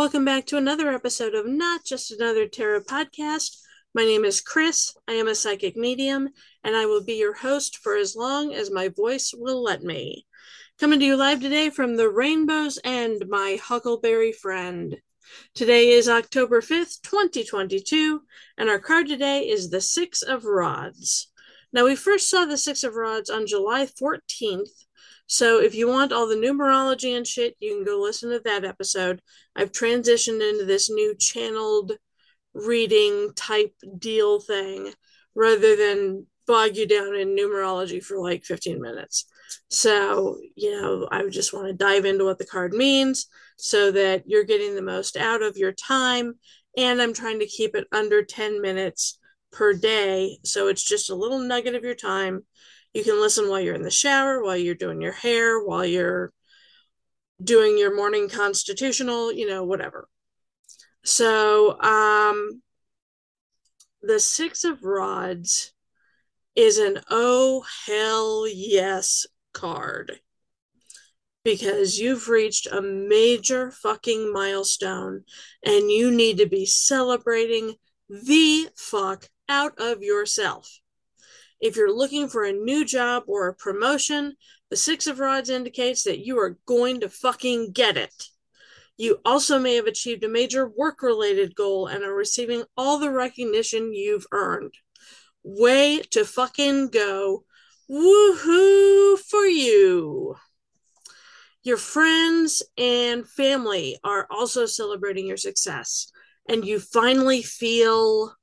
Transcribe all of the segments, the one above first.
Welcome back to another episode of Not Just Another Tarot Podcast. My name is Chris. I am a psychic medium, and I will be your host for as long as my voice will let me. Coming to you live today from the Rainbow's End, my Huckleberry friend. Today is October 5th, 2022, and our card today is the Six of Rods. Now, we first saw the Six of Rods on July 14th so if you want all the numerology and shit, you can go listen to that episode. I've transitioned into this new channeled reading type deal thing rather than bog you down in numerology for like 15 minutes. So, you know, I just want to dive into what the card means so that you're getting the most out of your time. And I'm trying to keep it under 10 minutes per day. So it's just a little nugget of your time you can listen while you're in the shower, while you're doing your hair, while you're doing your morning constitutional, you know, whatever. So, um, the Six of Rods is an oh hell yes card because you've reached a major fucking milestone and you need to be celebrating the fuck out of yourself. If you're looking for a new job or a promotion, the Six of Rods indicates that you are going to fucking get it. You also may have achieved a major work related goal and are receiving all the recognition you've earned. Way to fucking go. Woohoo for you. Your friends and family are also celebrating your success, and you finally feel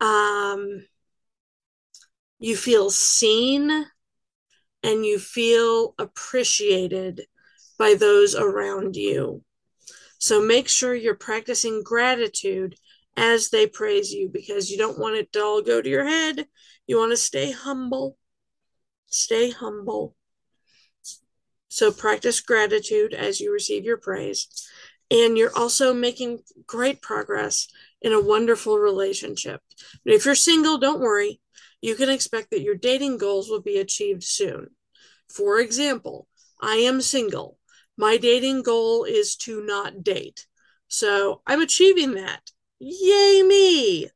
um, you feel seen and you feel appreciated by those around you. So make sure you're practicing gratitude as they praise you because you don't want it to all go to your head. You want to stay humble. Stay humble. So practice gratitude as you receive your praise. And you're also making great progress in a wonderful relationship. If you're single, don't worry you can expect that your dating goals will be achieved soon. For example, I am single. My dating goal is to not date. So I'm achieving that. Yay, me!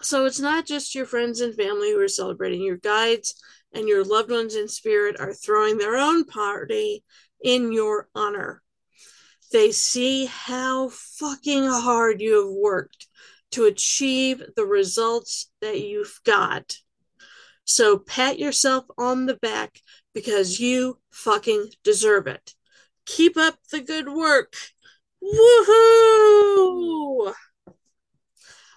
So it's not just your friends and family who are celebrating. Your guides and your loved ones in spirit are throwing their own party in your honor. They see how fucking hard you have worked to achieve the results that you've got. So pat yourself on the back because you fucking deserve it. Keep up the good work. Woohoo!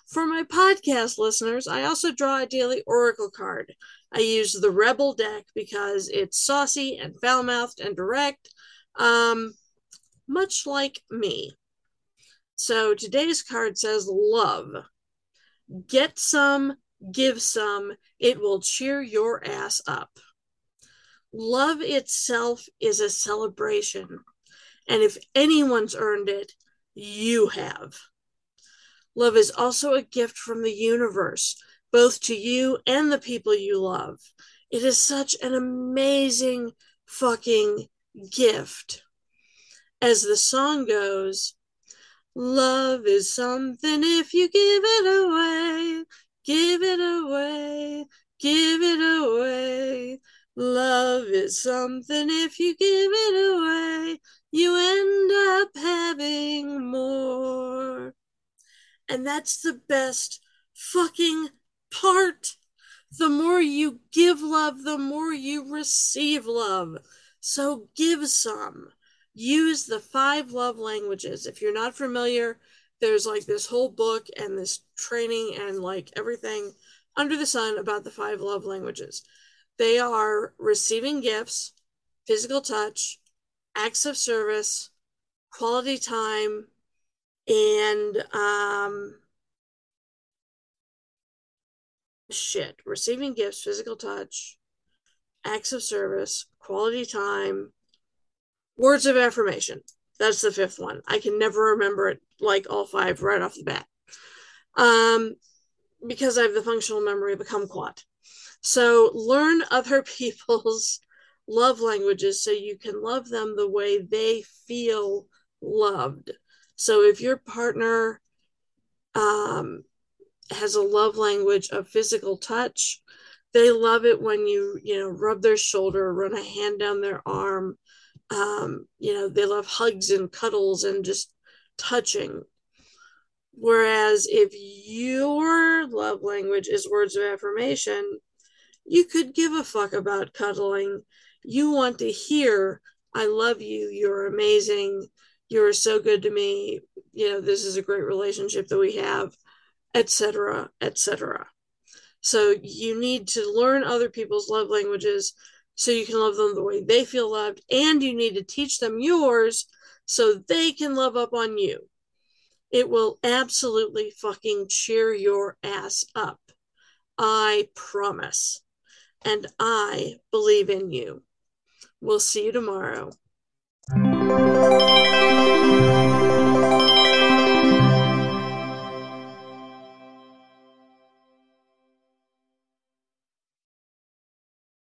For my podcast listeners, I also draw a daily oracle card. I use the Rebel deck because it's saucy and foul mouthed and direct, um, much like me. So today's card says love. Get some, give some. It will cheer your ass up. Love itself is a celebration. And if anyone's earned it, you have. Love is also a gift from the universe, both to you and the people you love. It is such an amazing fucking gift. As the song goes, Love is something if you give it away, give it away, give it away. Love is something if you give it away, you end up having more. And that's the best fucking part. The more you give love, the more you receive love. So give some use the five love languages. If you're not familiar, there's like this whole book and this training and like everything under the sun about the five love languages. They are receiving gifts, physical touch, acts of service, quality time, and um, shit, receiving gifts, physical touch, acts of service, quality time, words of affirmation. That's the fifth one. I can never remember it like all five right off the bat. Um, because I have the functional memory of a kumquat. So learn other people's love languages so you can love them the way they feel loved. So if your partner um, has a love language of physical touch, they love it when you you know rub their shoulder, run a hand down their arm. Um, you know they love hugs and cuddles and just touching. Whereas if your love language is words of affirmation, you could give a fuck about cuddling. You want to hear, I love you, you're amazing, you're so good to me, you know, this is a great relationship that we have, etc., etc. So you need to learn other people's love languages so you can love them the way they feel loved, and you need to teach them yours so they can love up on you. It will absolutely fucking cheer your ass up. I promise and I believe in you. We'll see you tomorrow.